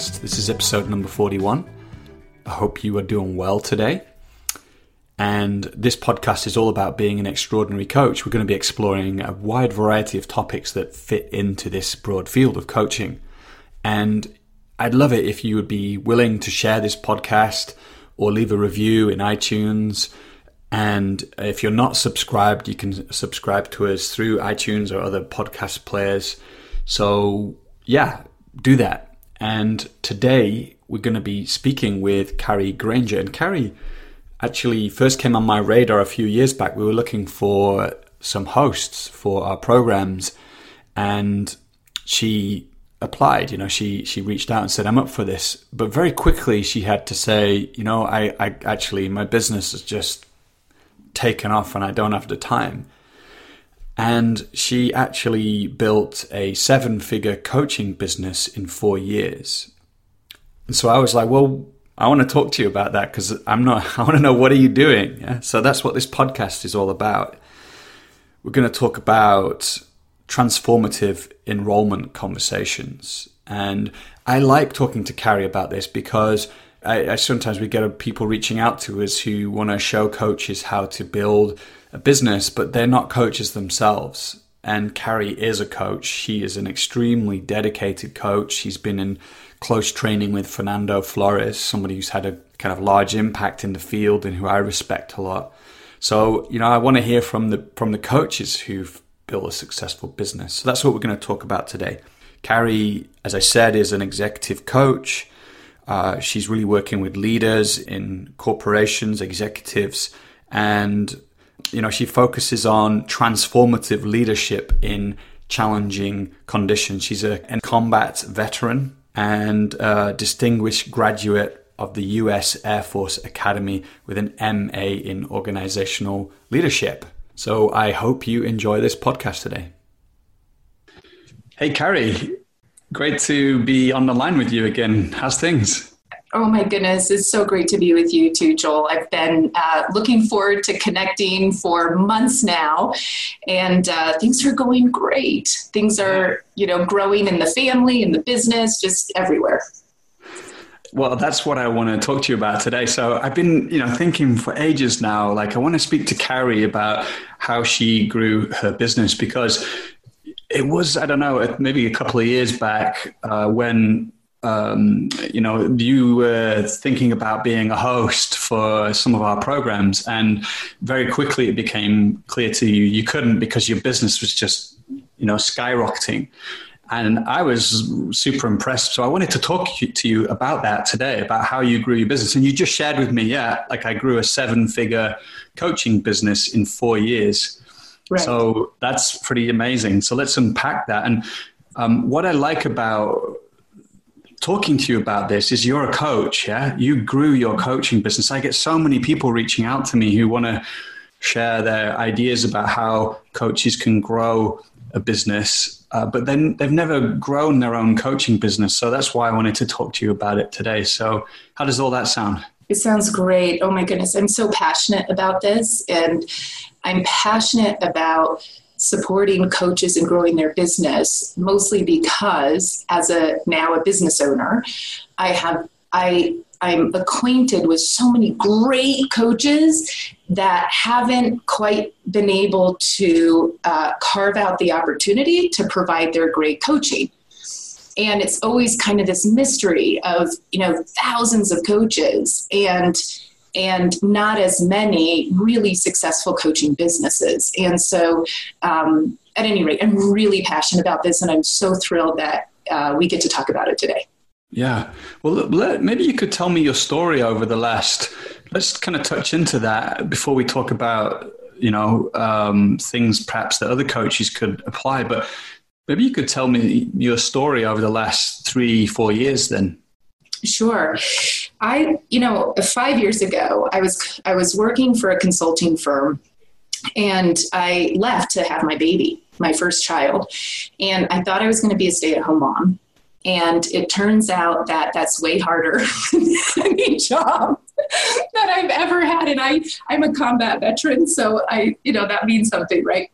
podcast. This is episode number 41. I hope you are doing well today. And this podcast is all about being an extraordinary coach. We're going to be exploring a wide variety of topics that fit into this broad field of coaching. And I'd love it if you would be willing to share this podcast or leave a review in iTunes. And if you're not subscribed, you can subscribe to us through iTunes or other podcast players. So, yeah, do that. And today we're going to be speaking with Kari Granger. And Kari actually first came on my radar a few years back. We were looking for some hosts for our programs, and she applied. You know, she she reached out and said, "I'm up for this." But very quickly, she had to say, "You know, I, I actually my business has just taken off, and I don't have the time." And she actually built a seven figure coaching business in four years. And so I was like, well, I want to talk to you about that because I'm not, I want to know what are you doing? Yeah? So that's what this podcast is all about. We're going to talk about transformative enrollment conversations. And I like talking to Kari about this because I, I sometimes we get people reaching out to us who want to show coaches how to build a business, but they're not coaches themselves. And Kari is a coach. She is an extremely dedicated coach. She's been in close training with Fernando Flores, somebody who's had a kind of large impact in the field and who I respect a lot. So, you know, I want to hear from the from the coaches who've built a successful business. So that's what we're going to talk about today. Kari, as I said, is an executive coach. Uh, she's really working with leaders in corporations, executives, and you know, she focuses on transformative leadership in challenging conditions. She's a, a combat veteran and a distinguished graduate of the US Air Force Academy with an MA in organizational leadership. So I hope you enjoy this podcast today. Hey, Kari, great to be on the line with you again. How's things? Oh my goodness, it's so great to be with you too, Joel. I've been uh, looking forward to connecting for months now, and uh, things are going great. Things are, you know, growing in the family, in the business, just everywhere. Well, that's what I want to talk to you about today. So I've been, you know, thinking for ages now. Like, I want to speak to Kari about how she grew her business because it was, I don't know, maybe a couple of years back uh, when um, you know, you were thinking about being a host for some of our programs, and very quickly it became clear to you you couldn't because your business was just, you know, skyrocketing. And I was super impressed. So I wanted to talk to you about that today, about how you grew your business. And you just shared with me, yeah, like I grew a seven figure coaching business in four years. Right. So that's pretty amazing. So let's unpack that. And um, what I like about talking to you about this is you're a coach, yeah? You grew your coaching business. I get so many people reaching out to me who want to share their ideas about how coaches can grow a business, uh, but then they've never grown their own coaching business. So that's why I wanted to talk to you about it today. So, how does all that sound? It sounds great. Oh my goodness, I'm so passionate about this, and I'm passionate about supporting coaches and growing their business mostly because as a now a business owner i have i i'm acquainted with so many great coaches that haven't quite been able to uh, carve out the opportunity to provide their great coaching. And it's always kind of this mystery of you know thousands of coaches. And and not as many really successful coaching businesses. And so, um, at any rate, I'm really passionate about this, and I'm so thrilled that uh, we get to talk about it today. Yeah. Well, let, maybe you could tell me your story over the last. Let's kind of touch into that before we talk about you know um, things perhaps that other coaches could apply. But maybe you could tell me your story over the last three, four years. Then. Sure. I, you know, five years ago, I was I was working for a consulting firm, and I left to have my baby, my first child, and I thought I was going to be a stay-at-home mom, and it turns out that that's way harder than any job that I've ever had, and I I'm a combat veteran, so I, you know, that means something, right?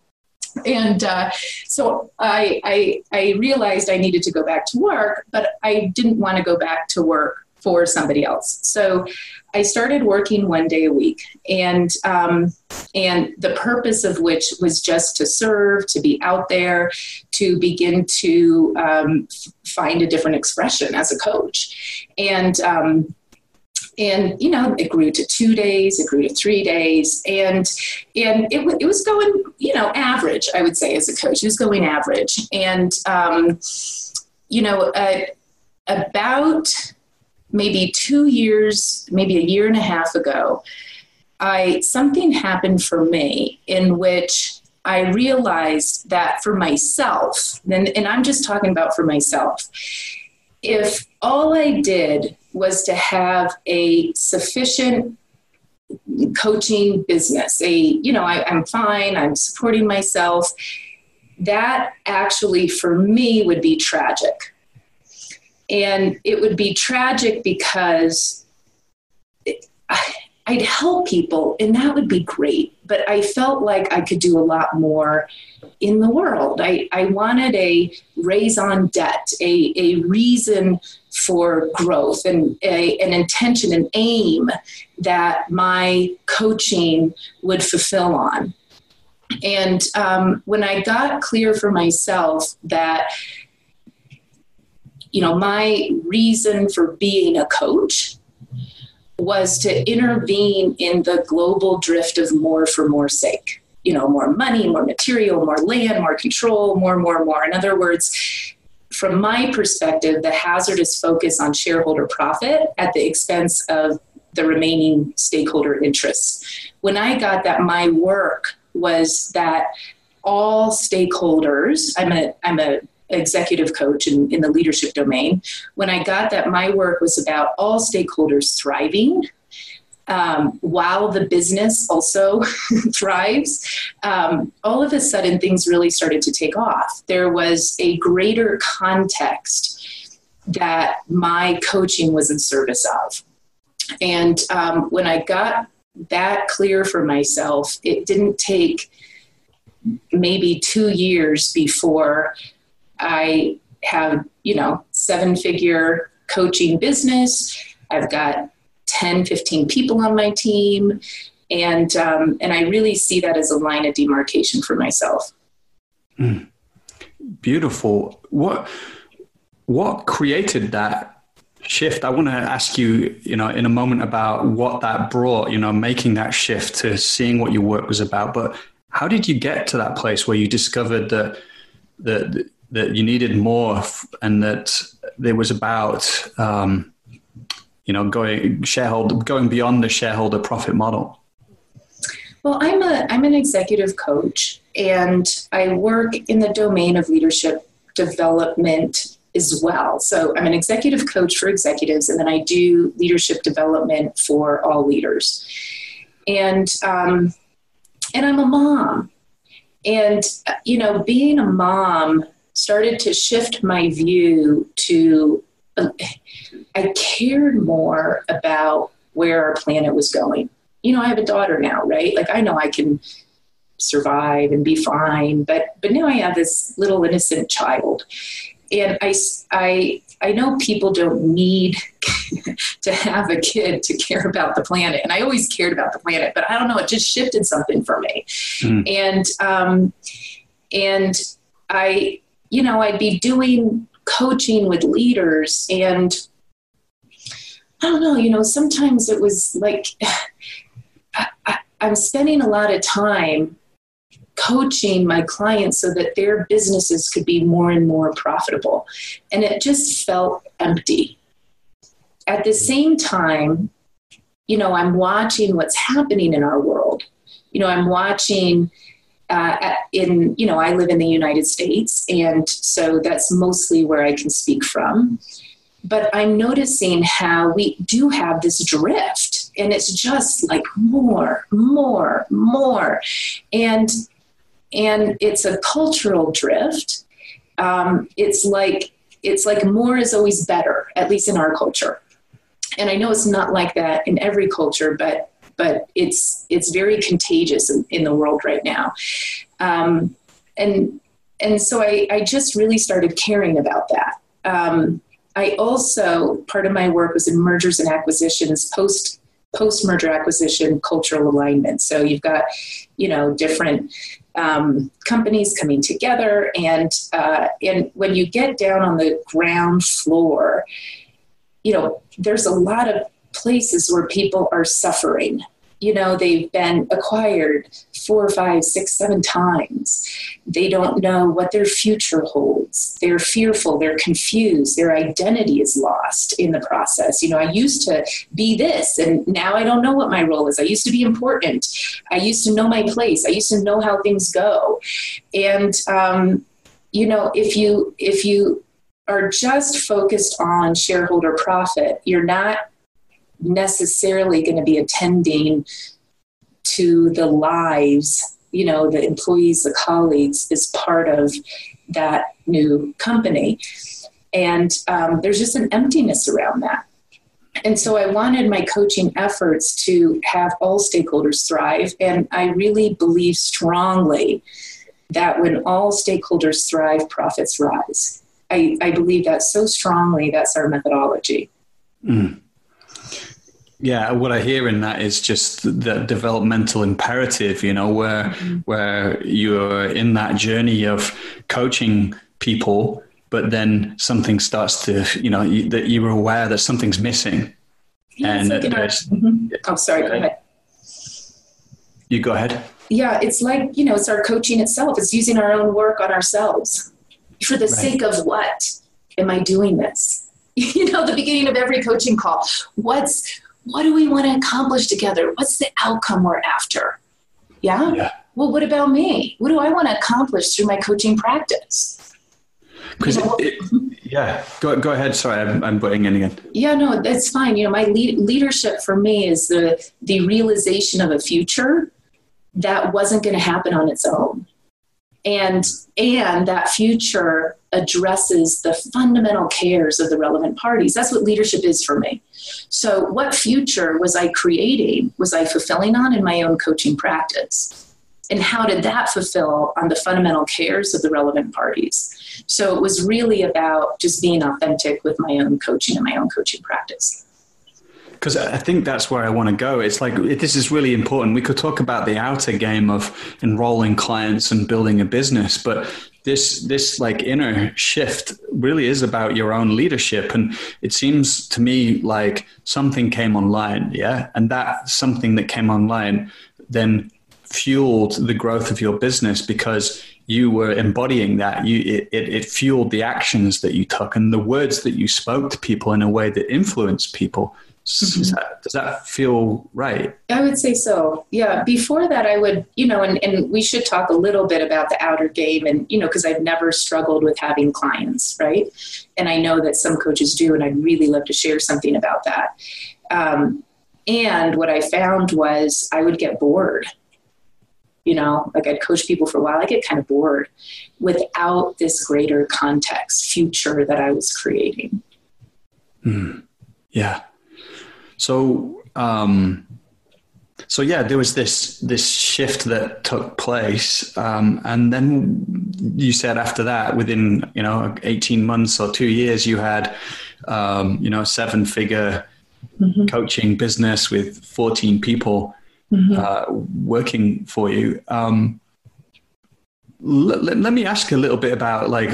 And uh, so I, I, I realized I needed to go back to work, but I didn't want to go back to work for somebody else. So I started working one day a week, and um, and the purpose of which was just to serve, to be out there, to begin to um, find a different expression as a coach, and. Um, and you know it grew to two days it grew to three days. And and it, it was going you know average i would say as a coach. It was going average. And um, you know uh, about maybe two years, maybe a year and a half ago, I something happened for me in which I realized that for myself, and, and I'm just talking about for myself, if all I did was to have a sufficient coaching business, a, you know, I, I'm fine, I'm supporting myself, that actually for me would be tragic and it would be tragic because it, I, I'd help people and that would be great. But I felt like I could do a lot more in the world. I, I wanted a raison d'etre, a, a reason for growth and a, an intention, an aim that my coaching would fulfill on. And um, when I got clear for myself that you know, my reason for being a coach was to intervene in the global drift of more for more sake. You know, more money, more material, more land, more control, more, more, more. In other words, from my perspective, the hazardous focus on shareholder profit at the expense of the remaining stakeholder interests. When I got that, my work was that all stakeholders, I'm a, I'm a executive coach in, in the leadership domain, when I got that my work was about all stakeholders thriving um, while the business also thrives, um, all of a sudden things really started to take off. There was a greater context that my coaching was in service of. And um, when I got that clear for myself, it didn't take maybe two years before I have, you know, seven figure coaching business. I've got 10, 15 people on my team. And, um, and I really see that as a line of demarcation for myself. Mm. Beautiful. What, what created that shift? I want to ask you, you know, in a moment about what that brought, you know, making that shift to seeing what your work was about. But how did you get to that place where you discovered that, that that you needed more and that it was about um, you know going shareholder going beyond the shareholder profit model? Well i'm a i'm an executive coach and i work in the domain of leadership development as well. So i'm an executive coach for executives and then i do leadership development for all leaders. And um, and i'm a mom. And you know being a mom started to shift my view to uh, I cared more about where our planet was going. You know, I have a daughter now, right? Like I know I can survive and be fine, but but now I have this little innocent child. And I I I know people don't need to have a kid to care about the planet, and I always cared about the planet, but I don't know, it just shifted something for me, mm. and um, and I you know, I'd be doing coaching with leaders and I don't know, you know, sometimes it was like I, I, I'm spending a lot of time coaching my clients so that their businesses could be more and more profitable. And it just felt empty. At the mm-hmm. same time, you know, I'm watching what's happening in our world. You know, I'm watching uh, in you know I live in the United States, and so that's mostly where I can speak from. But I'm noticing how we do have this drift, and it's just like more, more, more, and and it's a cultural drift. Um, it's like it's like more is always better, at least in our culture. And I know it's not like that in every culture, but but it's it's very contagious in, in the world right now. Um, and and so I, I just really started caring about that. Um, I also part of my work was in mergers and acquisitions, post post merger acquisition cultural alignment. So you've got you know different um, companies coming together, and uh, and when you get down on the ground floor, you know there's a lot of places where people are suffering. You know they've been acquired four five six seven times. They don't know what their future holds. They're fearful they're confused their identity is lost in the process. You know i used to be this and now i don't know what my role is. I used to be important. I used to know my place. I used to know how things go. And um, you know if you if you are just focused on shareholder profit you're not necessarily going to be attending to the lives, you know, the employees, the colleagues, is part of that new company. And um, there's just an emptiness around that. And so I wanted my coaching efforts to have all stakeholders thrive. And I really believe strongly that when all stakeholders thrive, profits rise. I, I believe that so strongly. That's our methodology. Mm. Yeah, what I hear in that is just the developmental imperative, you know, where mm-hmm. where you're in that journey of coaching people, but then something starts to, you know, you, that you're aware that something's missing. Yeah, and like our, mm-hmm. oh, sorry, go ahead. You go ahead. Yeah, it's like you know, it's our coaching itself. It's using our own work on ourselves for the right. sake of what am I doing this? You know, the beginning of every coaching call. What's what do we want to accomplish together? What's the outcome we're after? Yeah? yeah. Well, what about me? What do I want to accomplish through my coaching practice? Because, yeah, go, go ahead. Sorry, I'm, I'm butting in again. Yeah, no, that's fine. You know, my lead, leadership for me is the the realization of a future that wasn't going to happen on its own, and and that future addresses the fundamental cares of the relevant parties. That's what leadership is for me. So, what future was I creating? Was I fulfilling on in my own coaching practice? And how did that fulfill on the fundamental cares of the relevant parties? So, it was really about just being authentic with my own coaching and my own coaching practice because I think that's where I want to go. It's like this is really important. We could talk about the outer game of enrolling clients and building a business, but this this like inner shift really is about your own leadership and it seems to me like something came online yeah and that something that came online then fueled the growth of your business because you were embodying that you it, it, it fueled the actions that you took and the words that you spoke to people in a way that influenced people Mm-hmm. That, does that feel right? I would say so. Yeah. Before that, I would, you know, and, and we should talk a little bit about the outer game and, you know, because I've never struggled with having clients, right? And I know that some coaches do, and I'd really love to share something about that. Um, and what I found was I would get bored. You know, like I'd coach people for a while, I get kind of bored without this greater context, future that I was creating. Mm. Yeah. So, um, so yeah, there was this this shift that took place, um, and then you said after that, within you know eighteen months or two years, you had um, you know seven figure mm-hmm. coaching business with fourteen people mm-hmm. uh, working for you. Um, let, let me ask a little bit about like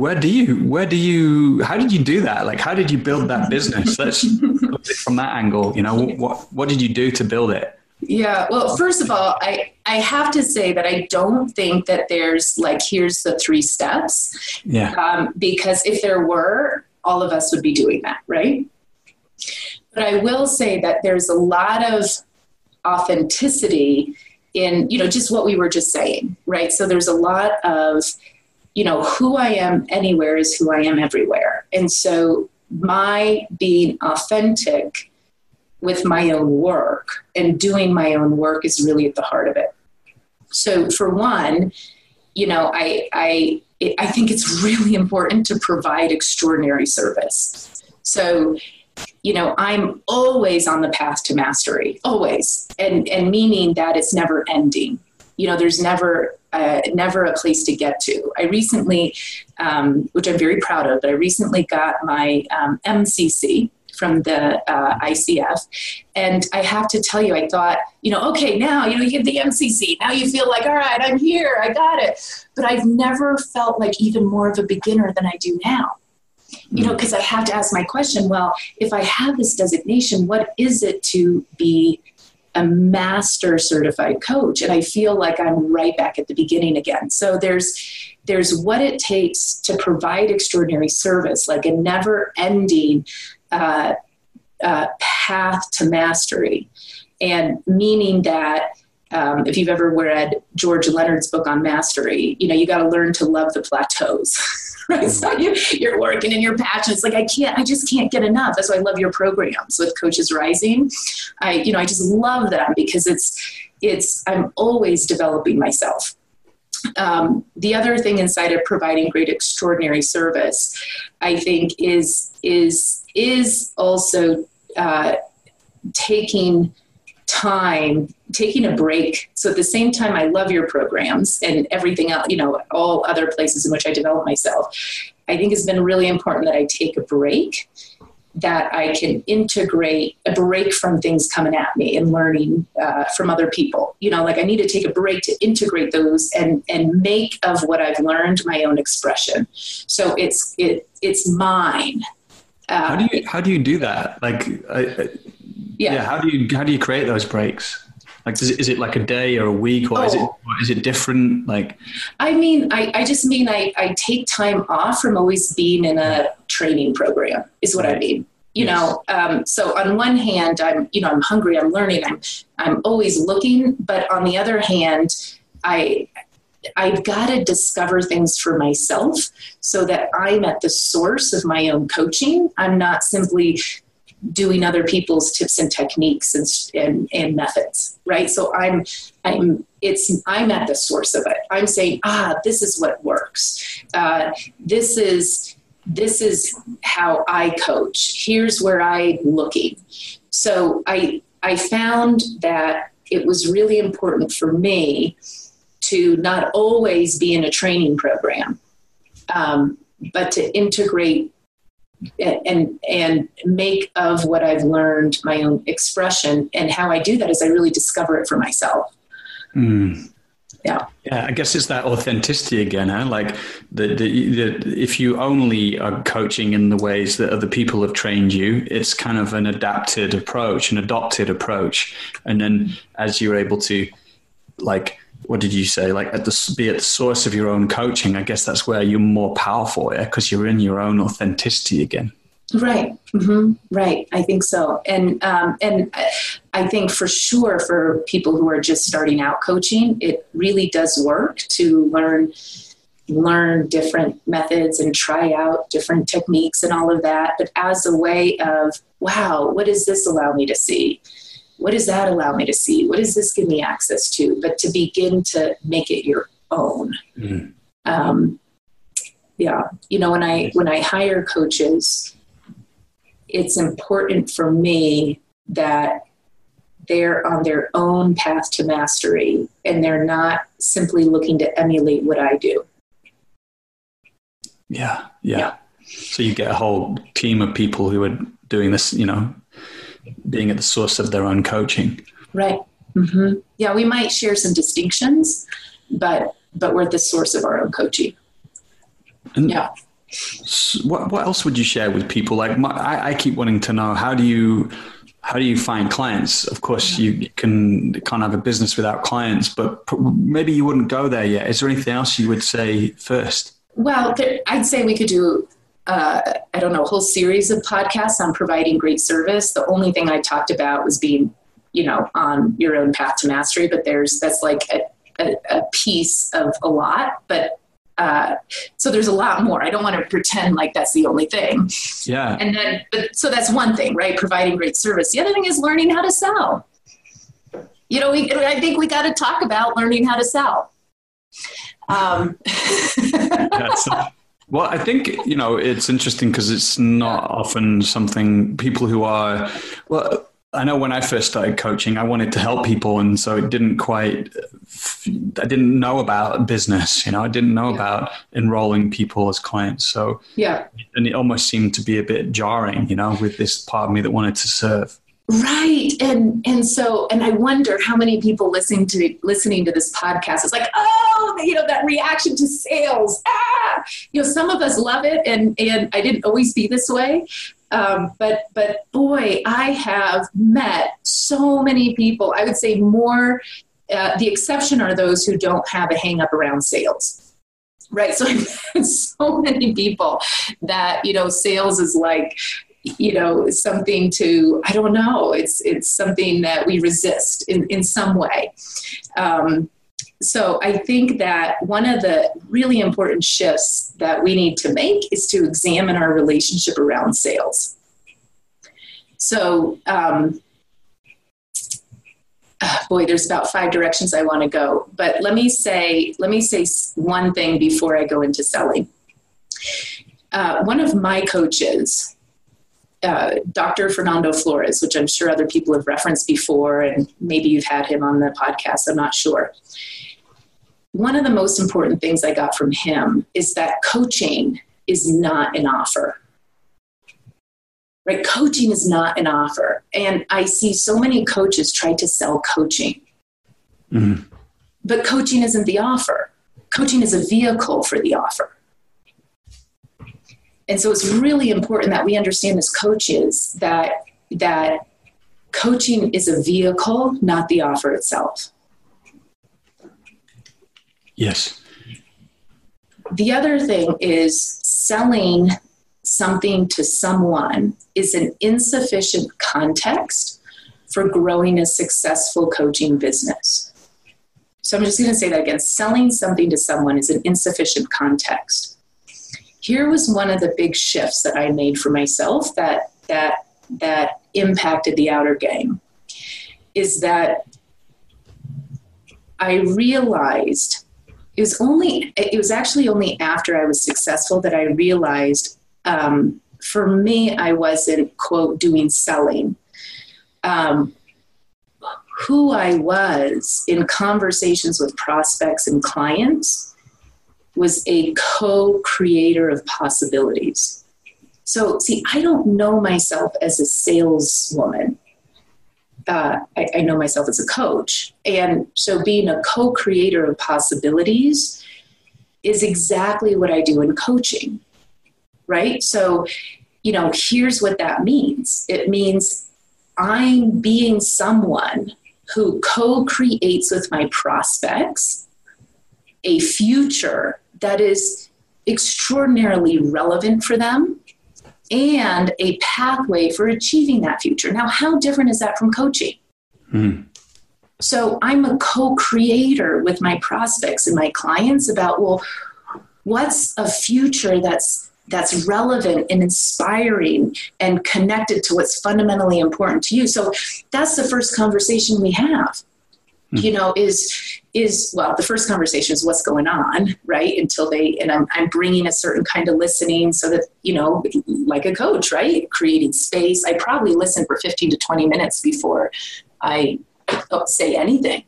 where do you where do you how did you do that? Like how did you build that business? Let's look at it from that angle you know what what did you do to build it? Yeah well first of all i i have to say that i don't think that there's like here's the three steps. Yeah. Um, because if there were all of us would be doing that right? But i will say that there's a lot of authenticity in you know just what we were just saying right? So there's a lot of you know, who I am anywhere is who I am everywhere. And so my being authentic with my own work and doing my own work is really at the heart of it. So for one, you know, I I I think it's really important to provide extraordinary service. So, you know, I'm always on the path to mastery, always, and and meaning that it's never ending you know, there's never uh, never a place to get to. I recently, um, which I'm very proud of, but I recently got my um, MCC from the uh, ICF. And I have to tell you, I thought, you know, okay, now, you know, you get the MCC. Now you feel like, all right, I'm here, I got it. But I've never felt like even more of a beginner than I do now. You know, because I have to ask my question well, if I have this designation, what is it to be a master certified coach and i feel like i'm right back at the beginning again. So there's there's what it takes to provide extraordinary service like a never ending uh, uh, path to mastery. And meaning that um, if you've ever read george leonard's book on mastery you know you got to learn to love the plateaus right? So you, you're working and you're passionate. It's like I can't, I just can't get enough. That's why I love your programs with Coaches Rising. I, you know, I just love them because it's, it's. I'm always developing myself. Um, the other thing inside of providing great extraordinary service, I think, is is is also uh, taking time taking a break. So at the same time i love your programs and everything else you know all other places in which i develop myself. I think it's been really important that i take a break that i can integrate a break from things coming at me and learning uh, from other people. You know like i need to take a break to integrate those and and make of what i've learned my own expression. So it's it it's mine. Uh, how do you how do you do that? Like I, yeah. yeah. How do you how do you create those breaks? Like, is it, is it like a day or a week, or oh. is it or is it different? Like, I mean, I, I just mean I, I take time off from always being in a training program. Is what right. I mean. You yes. know, um, so on one hand, I'm you know I'm hungry, I'm learning, I'm I'm always looking, but on the other hand, I I've got to discover things for myself so that I'm at the source of my own coaching. I'm not simply doing other people's tips and techniques and, and, and methods right? So i'm i'm it's i'm at the source of it. I'm saying ah this is what works. Uh, this is this is how i coach. Here's where i'm looking. So i i found that it was really important for me to not always be in a training program um, but to integrate and and make of what I've learned my own expression. And how I do that is I really discover it for myself. Mm. Yeah. Yeah, I guess it's that authenticity again, huh? Like the, the, the, if you only are coaching in the ways that other people have trained you, it's kind of an adapted approach, an adopted approach. And then as you're able to like what did you say? Like at the be at the source of your own coaching. I guess that's where you're more powerful, yeah, because you're in your own authenticity again. Right. Mm-hmm. Right. I think so. And um, and I think for sure for people who are just starting out coaching, it really does work to learn learn different methods and try out different techniques and all of that. But as a way of wow, what does this allow me to see? What does that allow me to see? What does this give me access to? But to begin to make it your own. Mm. Um, yeah, you know, when I when I hire coaches, it's important for me that they're on their own path to mastery and they're not simply looking to emulate what I do. Yeah, yeah. yeah. So you get a whole team of people who are doing this, you know, being at the source of their own coaching. Right. Mm-hmm. Yeah, we might share some distinctions, but but we're at the source of our own coaching. And yeah. What what else would you share with people? Like my, I, I keep wanting to know how do you how do you find clients? Of course, you can can't have a business without clients, but maybe you wouldn't go there yet. Is there anything else you would say first? Well, there, I'd say we could do uh, I don't know, a whole series of podcasts on providing great service. The only thing I talked about was being, you know, on your own path to mastery, but there's, that's like a, a, a piece of a lot, but uh, so there's a lot more. I don't want to pretend like that's the only thing. Yeah. And then, but so that's one thing, right? Providing great service. The other thing is learning how to sell. You know, we, I think we got to talk about learning how to sell. Um, that's, well, I think, you know, it's interesting because it's not often something people who are, well, I know when I first started coaching, I wanted to help people. And so it didn't quite I didn't know about business. You know, I didn't know yeah. about enrolling people as clients. So yeah, and it almost seemed to be a bit jarring. You know, with this part of me that wanted to serve. Right. And and so and I wonder how many people listening to listening to this podcast is like, oh, you know, that reaction to sales. Ah, you know, some of us love it and and I didn't always be this way. Um, but but boy, I have met so many people. I would say more. Uh, the exception are those who don't have a hang up around sales right so so many people that you know sales is like you know something to i don't know it's it's something that we resist in in some way um, so i think that one of the really important shifts that we need to make is to examine our relationship around sales so um, boy there's about five directions i want to go but let me say let me say one thing before i go into selling uh, one of my coaches uh, Dr. Fernando Flores, which I'm sure other people have referenced before, and maybe you've had him on the podcast, I'm not sure. One of the most important things I got from him is that coaching is not an offer. Right? Coaching is not an offer. And I see so many coaches try to sell coaching. Mm-hmm. But coaching isn't the offer, coaching is a vehicle for the offer. And so it's really important that we understand as coaches that that coaching is a vehicle, not the offer itself. Yes. The other thing is selling something to someone is an insufficient context for growing a successful coaching business. So I'm just going to say that again selling something to someone is an insufficient context here was one of the big shifts that I made for myself that that that impacted the outer game is that I realized it was only it was actually only after I was successful that I realized um, for me I wasn't quote doing selling. Um, who I was in conversations with prospects and clients was a co creator of possibilities. So, see, I don't know myself as a saleswoman. Uh, I, I know myself as a coach. And so, being a co creator of possibilities is exactly what I do in coaching, right? So, you know, here's what that means it means I'm being someone who co creates with my prospects a future that is extraordinarily relevant for them and a pathway for achieving that future. Now, how different is that from coaching? Mm. So, I'm a co creator with my prospects and my clients about, well, what's a future that's that's relevant and inspiring and connected to what's fundamentally important to you. So that's the first conversation we have mm. you know is is well the first conversation is what's going on right? Until they and I'm, I'm bringing a certain kind of listening so that you know like a coach right? Creating space. I probably listen for 15 to 20 minutes before i say anything.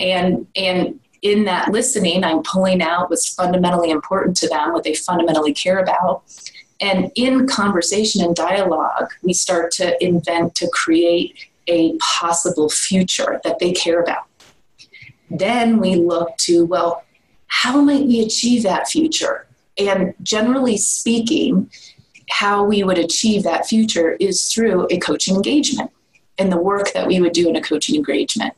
And and in that listening i'm pulling out what's fundamentally important to them what they fundamentally care about. And in conversation and dialogue we start to invent to create a possible future that they care about. Then we look to, well, how might we achieve that future? And generally speaking, how we would achieve that future is through a coaching engagement and the work that we would do in a coaching engagement.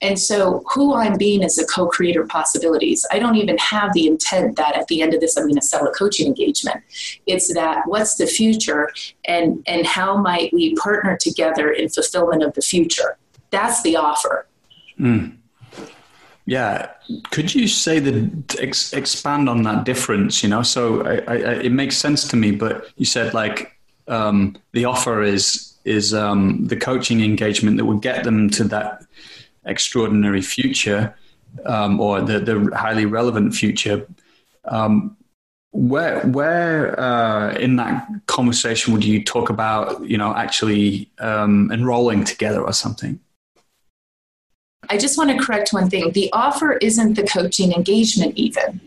And so, who I'm being is a co creator of possibilities. I don't even have the intent that at the end of this, I'm going to sell a coaching engagement. It's that what's the future and, and how might we partner together in fulfillment of the future? That's the offer. Mm. Yeah, could you say that ex- expand on that difference? You know, so I, I, it makes sense to me. But you said like um, the offer is is um, the coaching engagement that would get them to that extraordinary future um, or the, the highly relevant future. Um, where where uh, in that conversation would you talk about you know actually um, enrolling together or something? I just want to correct one thing. The offer isn't the coaching engagement, even.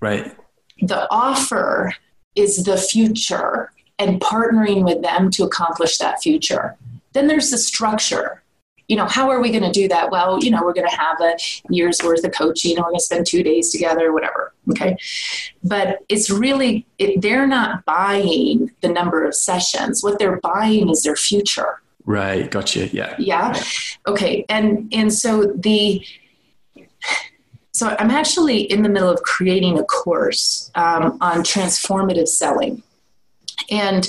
Right. The offer is the future and partnering with them to accomplish that future. Then there's the structure. You know, how are we going to do that? Well, you know, we're going to have a year's worth of coaching and we're going to spend two days together, whatever. Okay. But it's really, it, they're not buying the number of sessions. What they're buying is their future. Right. Gotcha. Yeah. Yeah. Okay. And, and so the, so I'm actually in the middle of creating a course um, on transformative selling. And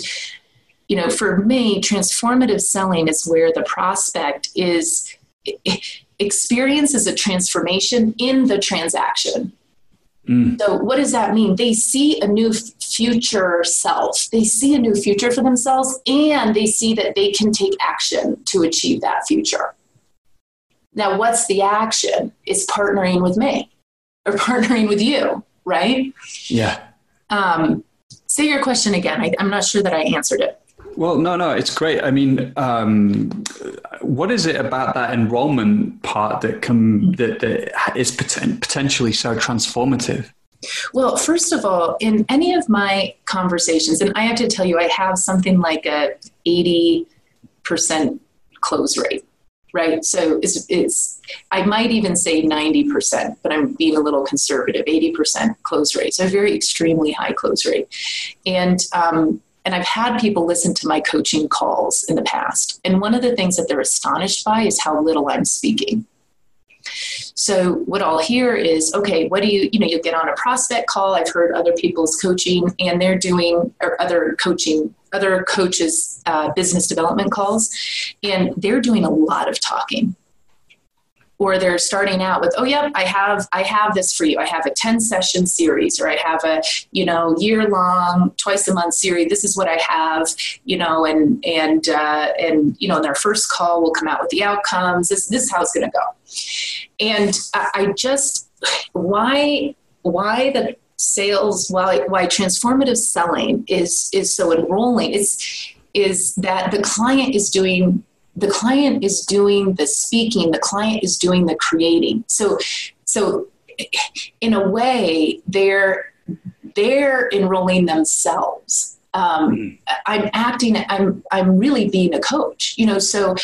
you know, for me, transformative selling is where the prospect is experiences a transformation in the transaction. Mm. So, what does that mean? They see a new future self. They see a new future for themselves, and they see that they can take action to achieve that future. Now, what's the action? It's partnering with me or partnering with you, right? Yeah. Um, say your question again. I, I'm not sure that I answered it. Well, no, no, it's great. I mean, um, what is it about that enrollment part that can that, that is poten- potentially so transformative? Well, first of all, in any of my conversations, and I have to tell you, I have something like a eighty percent close rate, right? So it's, it's I might even say ninety percent, but I'm being a little conservative. Eighty percent close rate, so a very extremely high close rate, and um, and I've had people listen to my coaching calls in the past. And one of the things that they're astonished by is how little I'm speaking. So what I'll hear is, okay, what do you, you know, you get on a prospect call. I've heard other people's coaching and they're doing, or other coaching, other coaches' uh, business development calls, and they're doing a lot of talking or they're starting out with oh yep i have i have this for you. I have a 10 session series or i have a you know year long twice a month series. This is what i have you know and and uh, and you know in their first call we'll come out with the outcomes. This this is how it's going to go. And I, I just why why the sales why why transformative selling is is so enrolling is is that the client is doing the client is doing the speaking the client is doing the creating. So so in a way they're they're enrolling themselves. Um, mm. i'm acting i'm i'm really being a coach you know so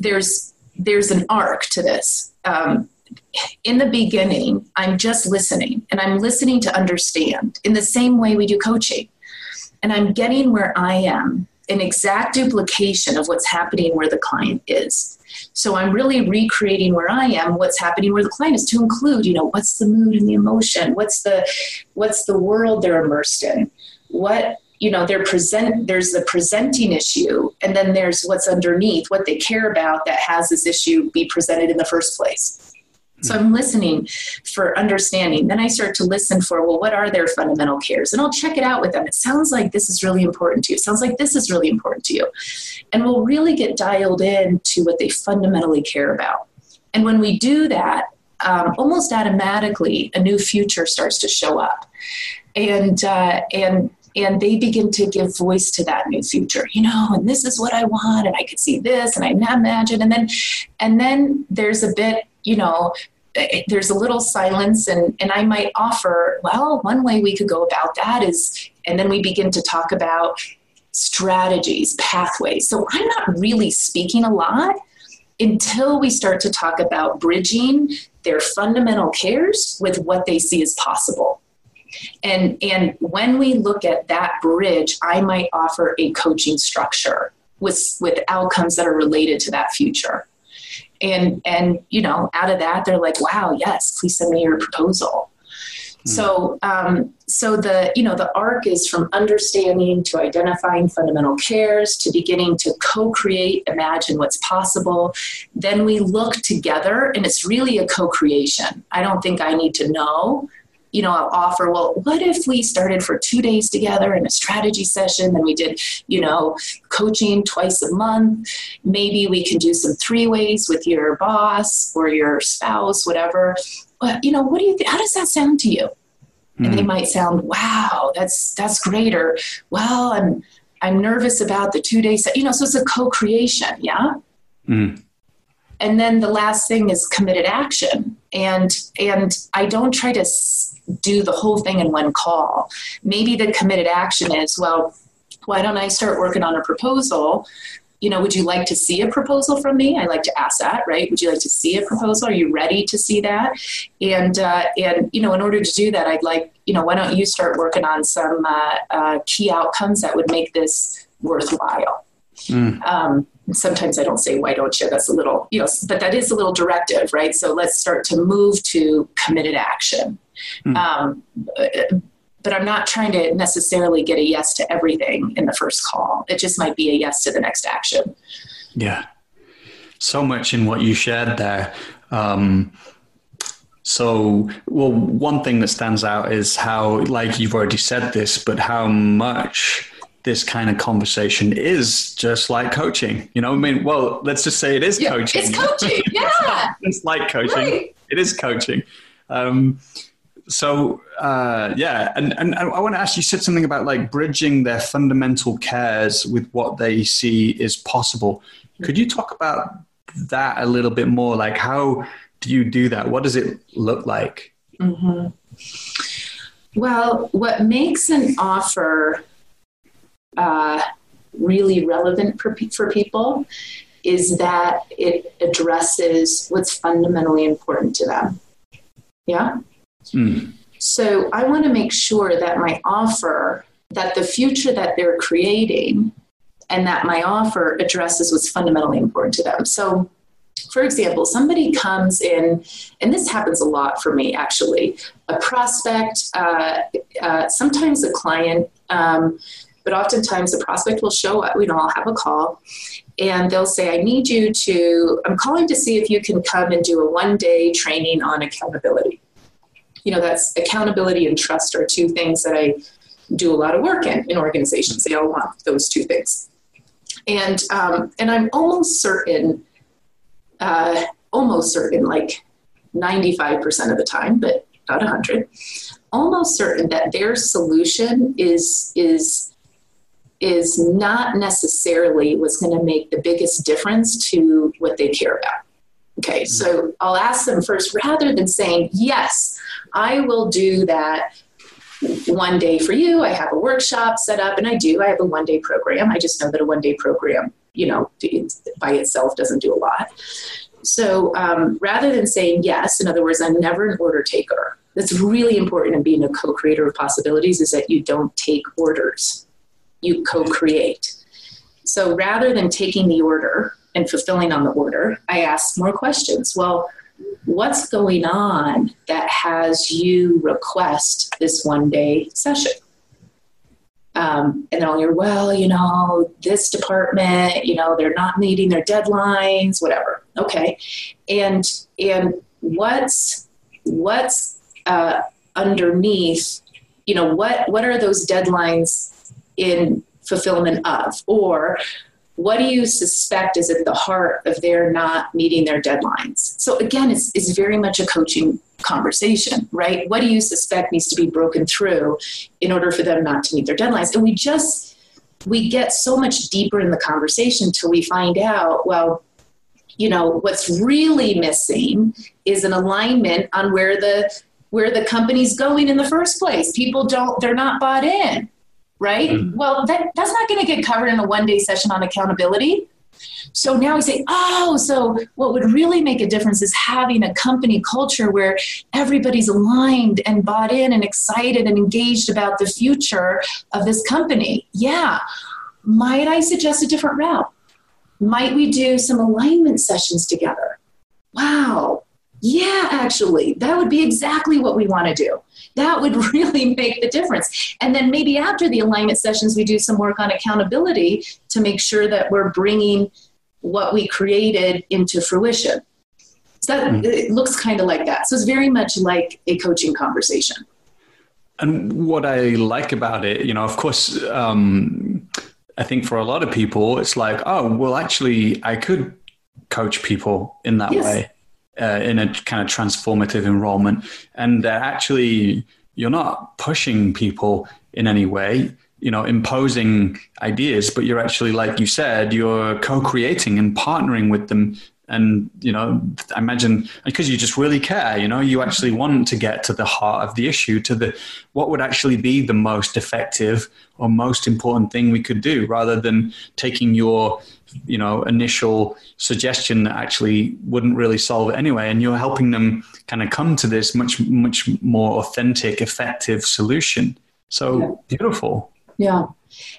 there's there's an arc to this. Um, in the beginning i'm just listening and i'm listening to understand in the same way we do coaching. And i'm getting where i am an exact duplication of what's happening where the client is. So I'm really recreating where I am, what's happening where the client is to include, you know, what's the mood and the emotion, what's the what's the world they're immersed in, what you know they're present there's the presenting issue and then there's what's underneath what they care about that has this issue be presented in the first place so I'm listening for understanding. Then I start to listen for, well, what are their fundamental cares? And I'll check it out with them. It sounds like this is really important to you. It sounds like this is really important to you. And we'll really get dialed in to what they fundamentally care about. And when we do that, um, almost automatically, a new future starts to show up. And, uh, and, and they begin to give voice to that new future you know and this is what i want and i could see this and i imagine and then and then there's a bit you know there's a little silence and, and i might offer well one way we could go about that is and then we begin to talk about strategies pathways. So i'm not really speaking a lot until we start to talk about bridging their fundamental cares with what they see as possible. And and when we look at that bridge i might offer a coaching structure with with outcomes that are related to that future and and you know out of that they're like wow yes please send me your proposal. Hmm. so um, so the you know the arc is from understanding to identifying fundamental cares to beginning to co-create imagine what's possible. Then we look together and it's really a co-creation. I don't think i need to know you know, I'll offer, well, what if we started for two days together in a strategy session, then we did, you know, coaching twice a month. Maybe we can do some three ways with your boss or your spouse, whatever. But, you know, what do you think? How does that sound to you? Mm-hmm. And they hmm. might sound, wow, that's that's great. Or, well, I'm I'm nervous about the two days. You know, so it's a co-creation, yeah. Mm and then the last thing is committed action and and i don't try to do the whole thing in one call maybe the committed action is well why don't i start working on a proposal you know, would you like to see a proposal from me? I like to ask that, right? Would you like to see a proposal? Are you ready to see that? And uh, and you know, in order to do that, I'd like you know, why don't you start working on some uh, uh, key outcomes that would make this worthwhile? Mm. Um, sometimes I don't say why don't you? That's a little you know, but that is a little directive, right? So let's start to move to committed action. Mm. Um, but I'm not trying to necessarily get a yes to everything in the first call. It just might be a yes to the next action. Yeah. So much in what you shared there. Um, so, well, one thing that stands out is how, like you've already said this, but how much this kind of conversation is just like coaching. You know, I mean, well, let's just say it is yeah, coaching. It's coaching, yeah. it's like coaching. Right. It is coaching. Um, so uh, yeah, and and I want to ask you said something about like bridging their fundamental cares with what they see is possible. Could you talk about that a little bit more? Like how do you do that? What does it look like? Mm-hmm. Well, what makes an offer uh, really relevant for, for people is that it addresses what's fundamentally important to them. Yeah. Mm. So I want to make sure that my offer, that the future that they're creating, and that my offer addresses what's fundamentally important to them. So, for example, somebody comes in, and this happens a lot for me actually, a prospect, uh, uh, sometimes a client, um, but oftentimes the prospect will show up. We all have a call, and they'll say, I need you to, I'm calling to see if you can come and do a one day training on accountability you know, that's accountability and trust are two things that I do a lot of work in in organizations. They all want those two things. And um, and I'm almost certain, uh, almost certain, like 95% of the time, but about 100, almost certain that their solution is is is not necessarily what's going to make the biggest difference to what they care about. Okay, so I'll ask them first rather than saying, Yes, I will do that one day for you. I have a workshop set up, and I do. I have a one day program. I just know that a one day program, you know, by itself doesn't do a lot. So um, rather than saying yes, in other words, I'm never an order taker. That's really important in being a co creator of possibilities is that you don't take orders, you co create. So rather than taking the order and fulfilling on the order, I ask more questions. Well, what's going on that has you request this one day session? Um, and then I'll hear, well, you know, this department, you know, they're not meeting their deadlines, whatever. Okay, and and what's what's uh, underneath? You know, what what are those deadlines in fulfillment of, or what do you suspect is at the heart of their not meeting their deadlines? So again, it's, it's very much a coaching conversation, right? What do you suspect needs to be broken through in order for them not to meet their deadlines? And we just, we get so much deeper in the conversation till we find out, well, you know, what's really missing is an alignment on where the where the company's going in the first place. People don't, they're not bought in right? Mm-hmm. Well, that, that's not going to get covered in a one day session on accountability. So now we say, oh, so what would really make a difference is having a company culture where everybody's aligned and bought in and excited and engaged about the future of this company. Yeah. Might I suggest a different route? Might we do some alignment sessions together? Wow. Yeah, actually, that would be exactly what we want to do that would really make the difference. And then maybe after the alignment sessions, we do some work on accountability to make sure that we're bringing what we created into fruition. So that mm. it looks kind of like that. So it's very much like a coaching conversation. And what I like about it, you know, of course, um, I think for a lot of people, it's like, oh, well, actually, I could coach people in that yes. way uh, in a kind of transformative enrollment. And uh, actually, you're not pushing people in any way, you know, imposing ideas, but you're actually, like you said, you're co creating and partnering with them. And you know i imagine because you just really care you know you actually want to get to the heart of the issue to the what would actually be the most effective or most important thing we could do rather than taking your you know initial suggestion that actually wouldn't really solve it anyway. And you're helping them kind of come to this much much more authentic effective solution. So beautiful. Yeah.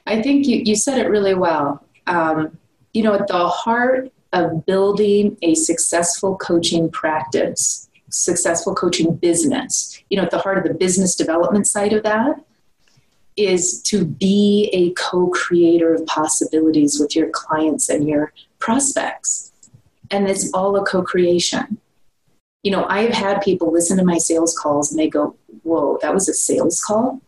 I think you, you said it really well. Um, you know at the heart of building a successful coaching practice successful coaching business you know at the heart of the business development side of that is to be a co creator of possibilities with your clients and your prospects. And it's all a co creation. You know, I've had people listen to my sales calls and they go, Whoa, that was a sales call?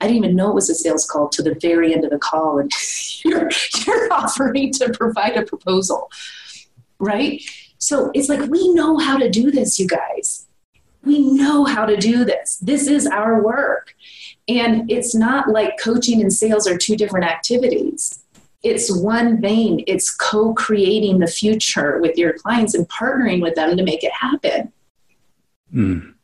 I didn't even know it was a sales call to the very end of the call. And you're, you're offering to provide a proposal, right? So it's like, we know how to do this, you guys. We know how to do this. This is our work. And it's not like coaching and sales are two different activities. It's one vein, it's co creating the future with your clients and partnering with them to make it happen. Mm.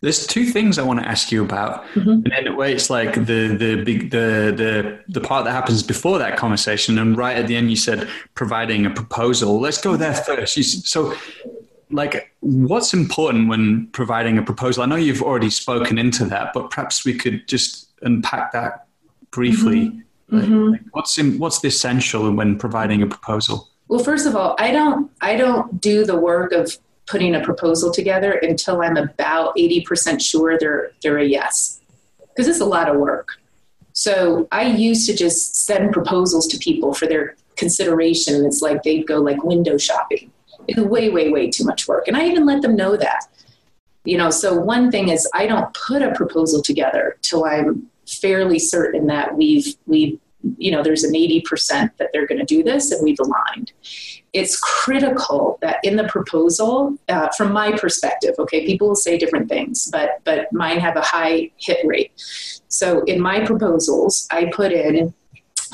There's two things I want to ask you about, mm-hmm. and a it's like the the big the the the part that happens before that conversation, and right at the end, you said providing a proposal. Let's go there first. You, so, like what's important when providing a proposal i know you've already spoken into that but perhaps we could just unpack that briefly mm-hmm. Like, mm-hmm. like what's in, what's the essential when providing a proposal well first of all i don't i don't do the work of putting a proposal together until i'm about 80% sure they're they're a yes. Because it's a lot of work. So i used to just send proposals to people for their consideration. It's like they'd go like window shopping. It's way, way, way too much work. And I even let them know that. You know, so one thing is I don't put a proposal together till I'm fairly certain that we've we've you know there's an 80% that they're going to do this and we've aligned it's critical that in the proposal uh, from my perspective okay people will say different things but but mine have a high hit rate so in my proposals i put in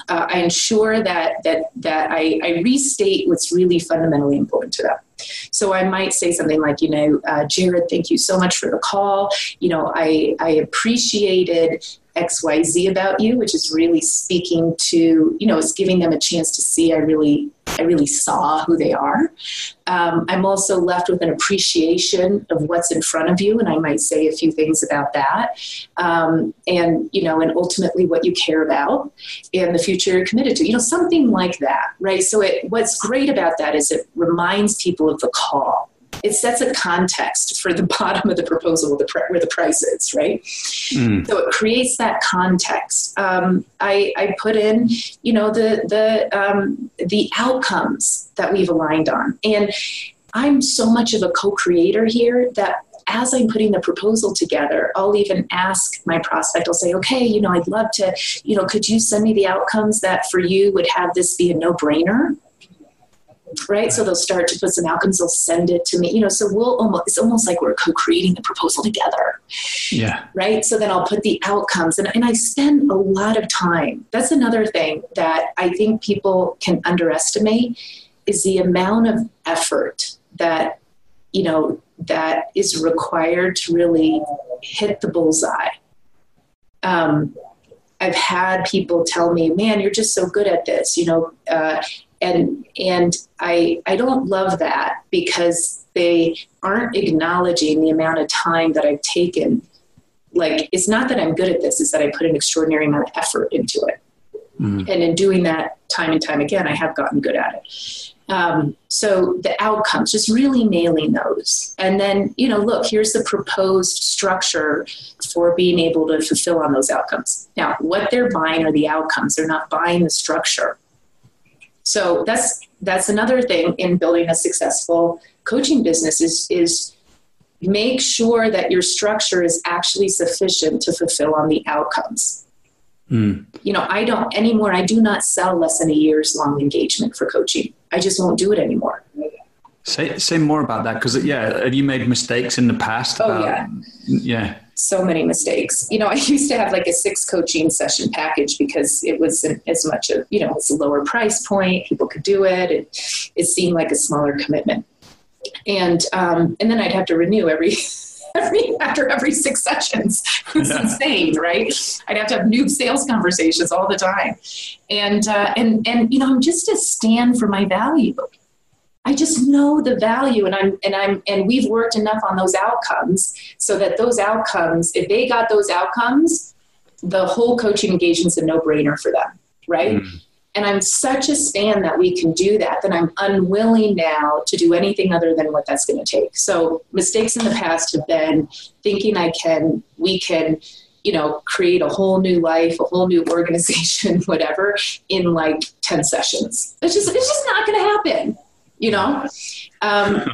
uh, I ensure that that that I, I, restate what's really fundamentally important to them. So I might say something like, you know, uh, Jared, thank you so much for the call. You know, I I appreciated XYZ about you, which is really speaking to, you know, it's giving them a chance to see I really, I really saw who they are. Um, I'm also left with an appreciation of what's in front of you, and I might say a few things about that. Um, and, you know, and ultimately what you care about and the future you're committed to, you know, something like that, right? So it, what's great about that is it reminds people of the call it sets a context for the bottom of the proposal where the, where the price is, right? Mm. So it creates that context. Um, I, I, put in, you know, the the um, the outcomes that we've aligned on, and I'm so much of a co-creator here that as I'm putting the proposal together, I'll even ask my prospect, I'll say, okay, you know, I'd love to, you know, could you send me the outcomes that for you would have this be a no brainer? Right? So they'll start to put some outcomes, they'll send it to me, you know, so we'll almost, it's almost like we're co-creating the proposal together. Yeah. Right. So then I'll put the outcomes and, and I spend a lot of time. That's another thing that I think people can underestimate is the amount of effort that, you know, that is required to really hit the bullseye. Um, I've had people tell me, "Man, you're just so good at this," you know, uh, and and I I don't love that because they aren't acknowledging the amount of time that I've taken. Like it's not that I'm good at this; it's that I put an extraordinary amount of effort into it. Mm. And in doing that time and time again, I have gotten good at it. Um, so the outcomes, just really nailing those. And then, you know, look, here's the proposed structure for being able to fulfill on those outcomes. Now, what they're buying are the outcomes. They're not buying the structure. So that's that's another thing in building a successful coaching business is is make sure that your structure is actually sufficient to fulfill on the outcomes. Mm. You know, I don't anymore. I do not sell less than a year's long engagement for coaching. I just won't do it anymore. Say say more about that because yeah, have you made mistakes in the past? Oh about, yeah, yeah. So many mistakes. You know, I used to have like a six coaching session package because it was as much of, you know, it's a lower price point. People could do it. It, it seemed like a smaller commitment. And, um, and then I'd have to renew every, every, after every six sessions. It's yeah. insane, right? I'd have to have new sales conversations all the time. And, uh, and, and, you know, I'm just a stand for my value. I just know the value and I'm and I'm and we've worked enough on those outcomes so that those outcomes, if they got those outcomes, the whole coaching engagement's a no-brainer for them, right? Mm. And I'm such a fan that we can do that that I'm unwilling now to do anything other than what that's going to take. So mistakes in the past have been thinking I can, we can, you know, create a whole new life, a whole new organization, whatever, in like 10 sessions. It's just, it's just not going to happen you know? Um,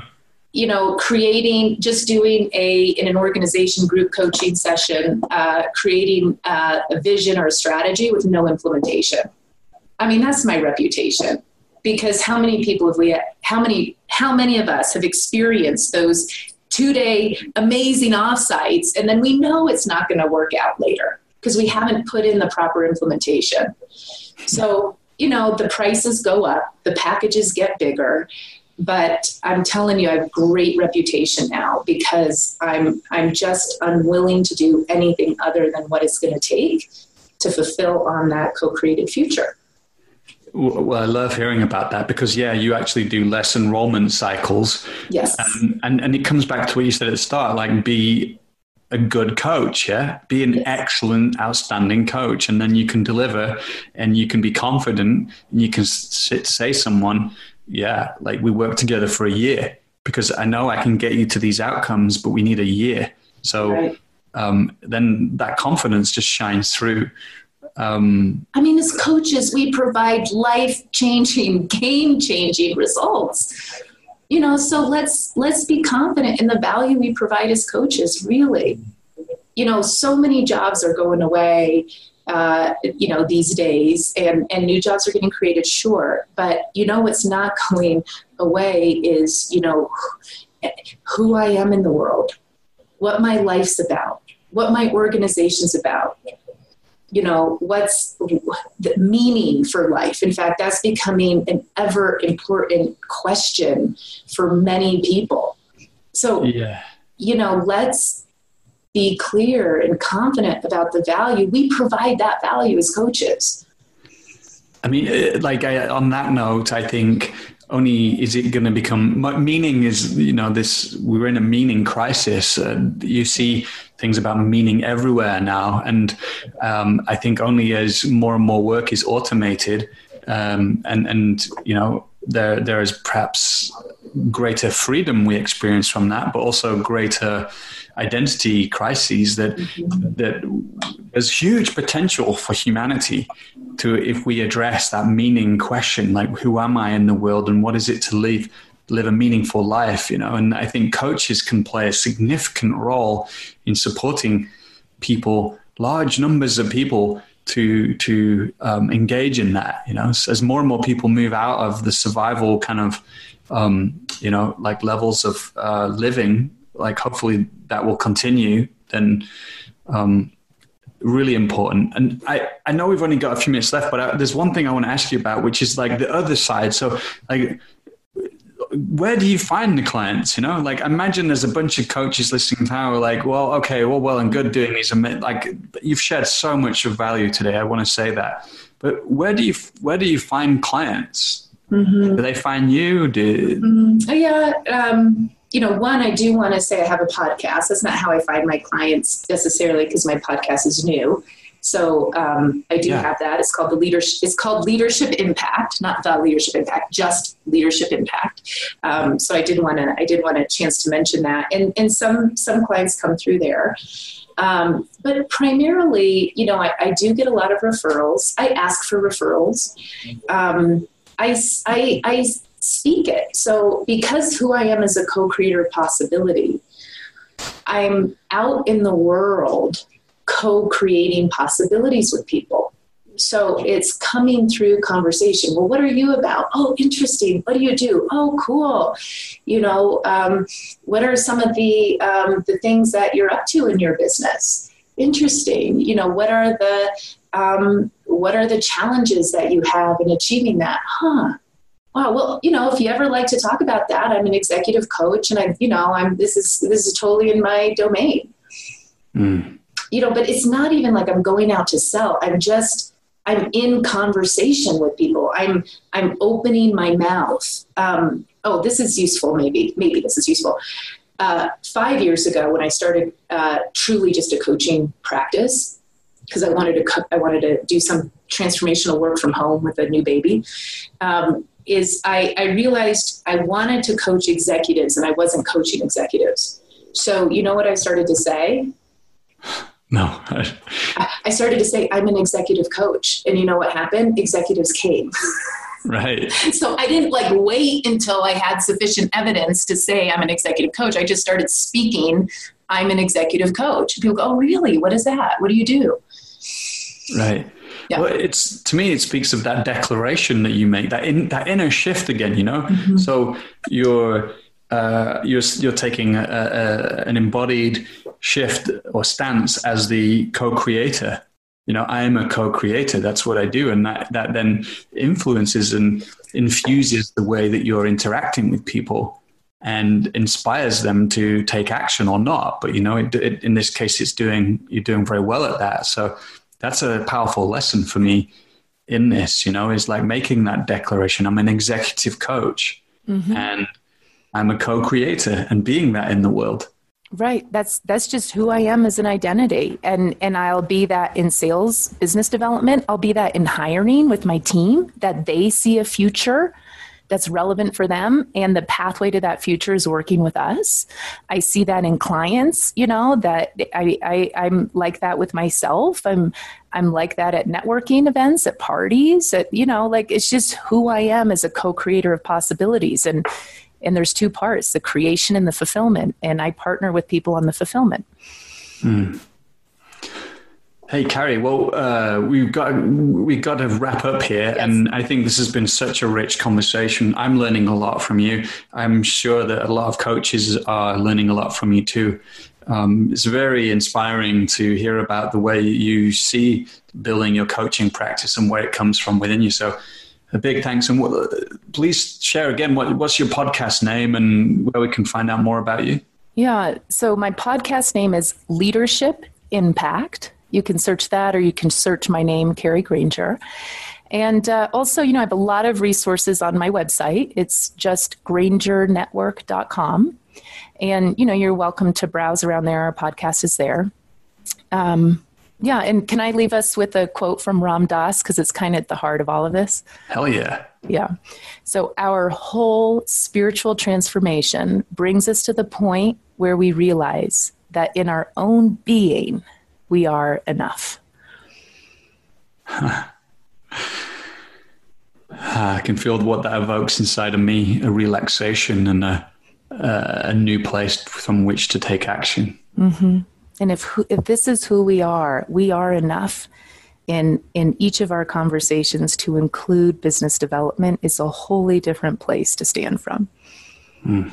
you know creating just doing a in an organization group coaching session uh, creating uh, a vision or a strategy with no implementation. I mean that's my reputation. Because how many people have we how many how many of us have experienced those two day amazing offsites and then we know it's not going to work out later because we haven't put in the proper implementation? So you know, the prices go up, the packages get bigger, but I'm telling you, I have great reputation now because I'm I'm just unwilling to do anything other than what it's going to take to fulfill on that co-created future. Well, I love hearing about that because yeah, you actually do less enrollment cycles. Yes, um, and and it comes back to what you said at the start, like be a good coach, yeah? Be an yes. excellent, outstanding coach, and then you can deliver and you can be confident and you can sit, say someone, yeah, like we worked together for a year because I know I can get you to these outcomes, but we need a year. So right. um, then that confidence just shines through. Um, I mean, as coaches, we provide life changing, game changing results you know so let's let's be confident in the value we provide as coaches really. You know so many jobs are going away uh, you know these days and and new jobs are getting created sure. But you know what's not going away is you know who i am in the world what my life's about what my organization's about you know what's the meaning for life? In fact that's becoming an ever important question for many people. So yeah. you know let's be clear and confident about the value. We provide that value as coaches. I mean uh, like I, on that note i think only is it going to become meaning is you know this we're in a meaning crisis. Uh, you see things about meaning everywhere now and um, i think only as more and more work is automated um, and and you know there there is perhaps greater freedom we experience from that but also greater identity crises that mm-hmm. that there's huge potential for humanity to if we address that meaning question like who am i in the world and what is it to live live a meaningful life you know and i think coaches can play a significant role in supporting people large numbers of people to to um, engage in that you know as more and more people move out of the survival kind of um, you know like levels of uh, living like hopefully that will continue, then um, really important. And I, I know we've only got a few minutes left, but I, there's one thing I want to ask you about, which is like the other side. So like, where do you find the clients? You know, like imagine there's a bunch of coaches listening now, like, well, okay, well, well and good doing these. Like you've shared so much of value today. I want to say that, but where do you where do you find clients? Mm-hmm. Do they find you? Do mm-hmm. yeah. Um, you know, one, I do want to say I have a podcast. That's not how I find my clients necessarily because my podcast is new. So um, I do yeah. have that. It's called the leadership. It's called Leadership Impact, not the Leadership Impact, just Leadership Impact. Um, so I did want to. I did want a chance to mention that. And and some some clients come through there. Um, but primarily, you know, I, I, do get a lot of referrals. I ask for referrals. Um, I, I, I speak it. So, because who I am is a co creator of possibility, I'm out in the world co creating possibilities with people. so it's coming through conversation. Well, what are you about? Oh, interesting. What do you do? Oh, cool. You know, um, what are some of the um, the things that you're up to in your business? Interesting. You know, what are the um, what are the challenges that you have in achieving that? Huh. Wow. Well, you know, if you ever like to talk about that, I'm an executive coach, and I, you know, I'm this is this is totally in my domain. Mm. You know, but it's not even like I'm going out to sell. I'm just I'm in conversation with people. I'm I'm opening my mouth. Um, oh, this is useful. Maybe maybe this is useful. Uh, five years ago, when I started uh, truly just a coaching practice, because I wanted to I wanted to do some transformational work from home with a new baby. Um, is I, I realized I wanted to coach executives and I wasn't coaching executives. So you know what I started to say? No. I started to say, I'm an executive coach. And you know what happened? Executives came. Right. So I didn't like wait until I had sufficient evidence to say I'm an executive coach. I just started speaking, I'm an executive coach. People go, Oh, really? What is that? What do you do? Right. Yeah. Well, it's to me, it speaks of that declaration that you make, that in that inner shift again. You know, mm-hmm. so you're uh, you're you're taking a, a, an embodied shift or stance as the co-creator. You know, I am a co-creator. That's what I do, and that that then influences and infuses the way that you're interacting with people and inspires them to take action or not. But you know, it, it, in this case, it's doing you're doing very well at that. So that's a powerful lesson for me in this. You know, is like making that declaration. I'm an executive coach, mm-hmm. and I'm a co-creator, and being that in the world. Right. That's that's just who I am as an identity. And and I'll be that in sales, business development, I'll be that in hiring with my team that they see a future that's relevant for them and the pathway to that future is working with us. I see that in clients, you know, that I, I I'm like that with myself. I'm I'm like that at networking events, at parties, at you know, like it's just who I am as a co-creator of possibilities. And and there's two parts the creation and the fulfillment and i partner with people on the fulfillment mm. Hey Kari, well, uh, we've got we've got to wrap up here, yes. and I think this has been such a rich conversation. I'm learning a lot from you. I'm sure that a lot of coaches are learning a lot from you too. Um, it's very inspiring to hear about the way you see building your coaching practice and where it comes from within you. So, a big thanks. And what, please share again what, what's your podcast name and where we can find out more about you. Yeah. So my podcast name is Leadership Impact. You can search that or you can search my name, Kari Granger. And uh, also, you know, I have a lot of resources on my website. It's just grangerNetwork.com. And, you know, you're welcome to browse around there. Our podcast is there. Um, yeah, and can I leave us with a quote from Ram Dass because it's kind of at the heart of all of this? Hell yeah. Yeah. So our whole spiritual transformation brings us to the point where we realize that in our own being we are enough. I can feel what that evokes inside of me a relaxation and a, a new place from which to take action. Mm-hmm. And if if this is who we are, we are enough in in each of our conversations to include business development is a wholly different place to stand from. Hmm.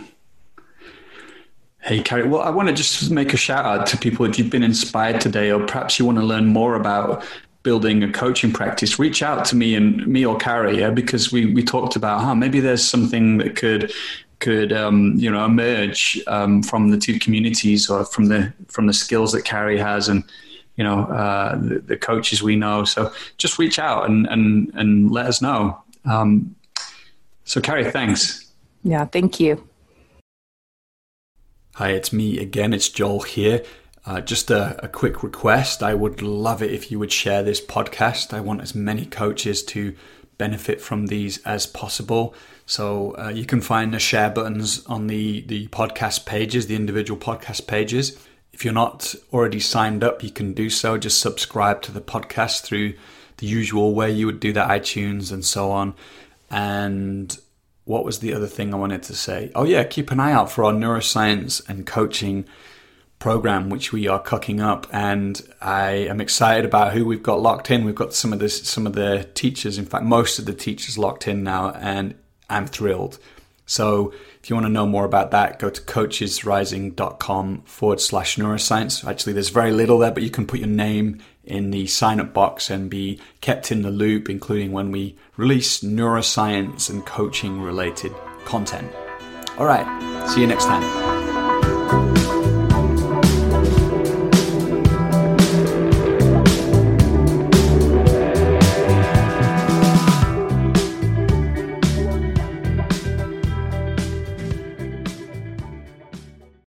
Hey, Kari. Well, I want to just make a shout out to people if you've been inspired today, or perhaps you want to learn more about building a coaching practice. Reach out to me and me or Kari, yeah, because we we talked about, huh, maybe there's something that could could um, you know emerge um, from the two communities or from the from the skills that Kari has and you know uh, the, the, coaches we know. So just reach out and and and let us know. Um, so Kari, thanks. Yeah, thank you. Hi, it's me again. It's Joel here. Uh, just a, a, quick request. I would love it if you would share this podcast. I want as many coaches to benefit from these as possible. So uh, you can find the share buttons on the, the podcast pages, the individual podcast pages. If you're not already signed up, you can do so. Just subscribe to the podcast through the usual way you would do that, iTunes and so on. And what was the other thing I wanted to say? Oh, yeah, keep an eye out for our neuroscience and coaching program which we are cooking up and I am excited about who we've got locked in. We've got some of this some of the teachers, in fact most of the teachers locked in now and I'm thrilled. So if you want to know more about that, go to coachesrising.com forward slash neuroscience. Actually, there's very little there, but you can put your name in the sign up box and be kept in the loop, including when we release neuroscience and coaching related content. All right, see you next time.